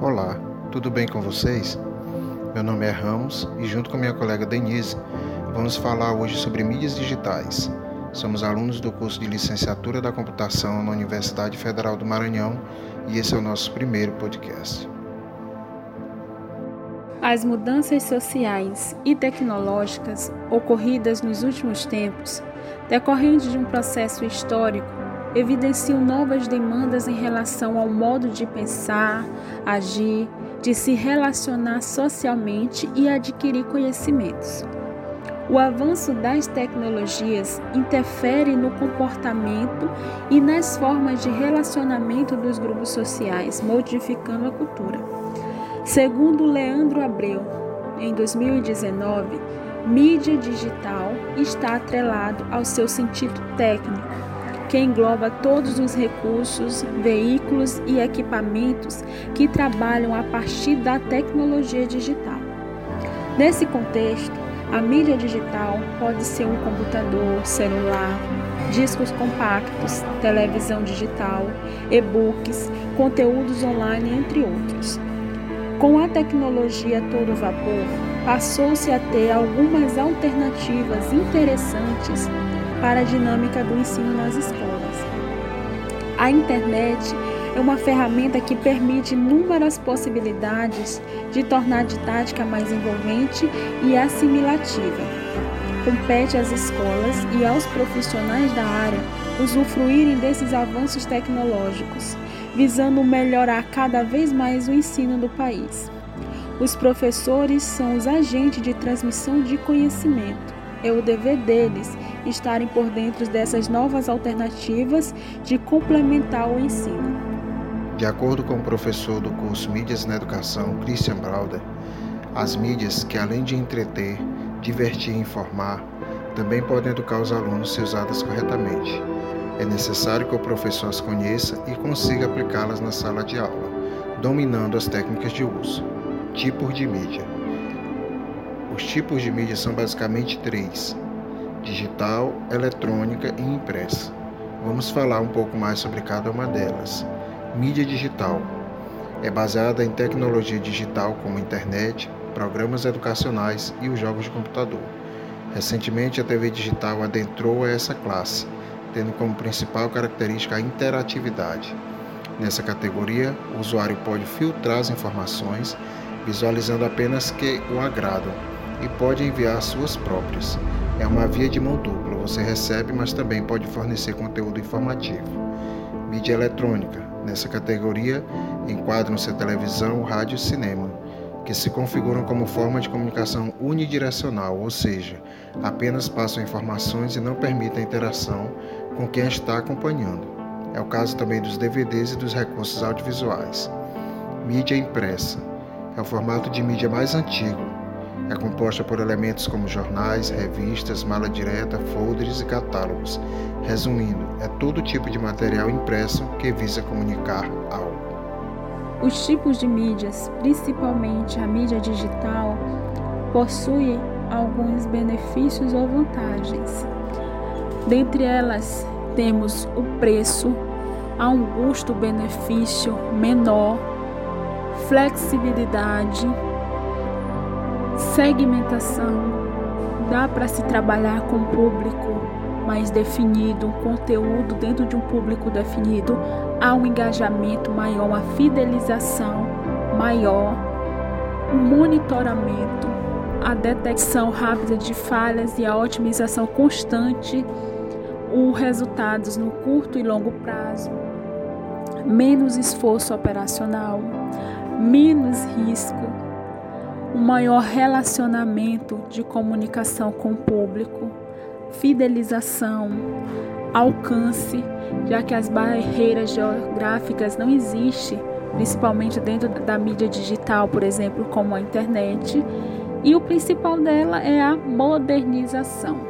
Olá, tudo bem com vocês? Meu nome é Ramos e, junto com minha colega Denise, vamos falar hoje sobre mídias digitais. Somos alunos do curso de Licenciatura da Computação na Universidade Federal do Maranhão e esse é o nosso primeiro podcast. As mudanças sociais e tecnológicas ocorridas nos últimos tempos, decorrentes de um processo histórico evidenciam novas demandas em relação ao modo de pensar, agir, de se relacionar socialmente e adquirir conhecimentos. O avanço das tecnologias interfere no comportamento e nas formas de relacionamento dos grupos sociais, modificando a cultura. Segundo Leandro Abreu, em 2019, mídia digital está atrelado ao seu sentido técnico que engloba todos os recursos, veículos e equipamentos que trabalham a partir da tecnologia digital. Nesse contexto, a mídia digital pode ser um computador, celular, discos compactos, televisão digital, e-books, conteúdos online, entre outros. Com a tecnologia todo vapor, passou-se a ter algumas alternativas interessantes para a dinâmica do ensino nas escolas. A internet é uma ferramenta que permite inúmeras possibilidades de tornar a didática mais envolvente e assimilativa. Compete às escolas e aos profissionais da área usufruírem desses avanços tecnológicos, visando melhorar cada vez mais o ensino do país. Os professores são os agentes de transmissão de conhecimento é o dever deles estarem por dentro dessas novas alternativas de complementar o ensino. De acordo com o professor do curso Mídias na Educação, Christian Brauder, as mídias, que além de entreter, divertir e informar, também podem educar os alunos se usadas corretamente. É necessário que o professor as conheça e consiga aplicá-las na sala de aula, dominando as técnicas de uso. Tipos de mídia. Os tipos de mídia são basicamente três: digital, eletrônica e impressa. Vamos falar um pouco mais sobre cada uma delas. Mídia digital é baseada em tecnologia digital como internet, programas educacionais e os jogos de computador. Recentemente, a TV digital adentrou a essa classe, tendo como principal característica a interatividade. Nessa categoria, o usuário pode filtrar as informações, visualizando apenas que o agradam e pode enviar suas próprias. É uma via de mão dupla, você recebe, mas também pode fornecer conteúdo informativo. Mídia eletrônica. Nessa categoria enquadram-se a televisão, rádio e cinema, que se configuram como forma de comunicação unidirecional, ou seja, apenas passam informações e não permitem a interação com quem está acompanhando. É o caso também dos DVDs e dos recursos audiovisuais. Mídia impressa. É o formato de mídia mais antigo, é composta por elementos como jornais, revistas, mala direta, folders e catálogos. Resumindo, é todo tipo de material impresso que visa comunicar algo. Os tipos de mídias, principalmente a mídia digital, possuem alguns benefícios ou vantagens. Dentre elas, temos o preço, a um custo-benefício menor, flexibilidade, segmentação, dá para se trabalhar com público mais definido, um conteúdo dentro de um público definido, há um engajamento maior, uma fidelização maior, um monitoramento, a detecção rápida de falhas e a otimização constante, os resultados no curto e longo prazo, menos esforço operacional, menos risco um maior relacionamento de comunicação com o público, fidelização, alcance, já que as barreiras geográficas não existem, principalmente dentro da mídia digital, por exemplo, como a internet, e o principal dela é a modernização.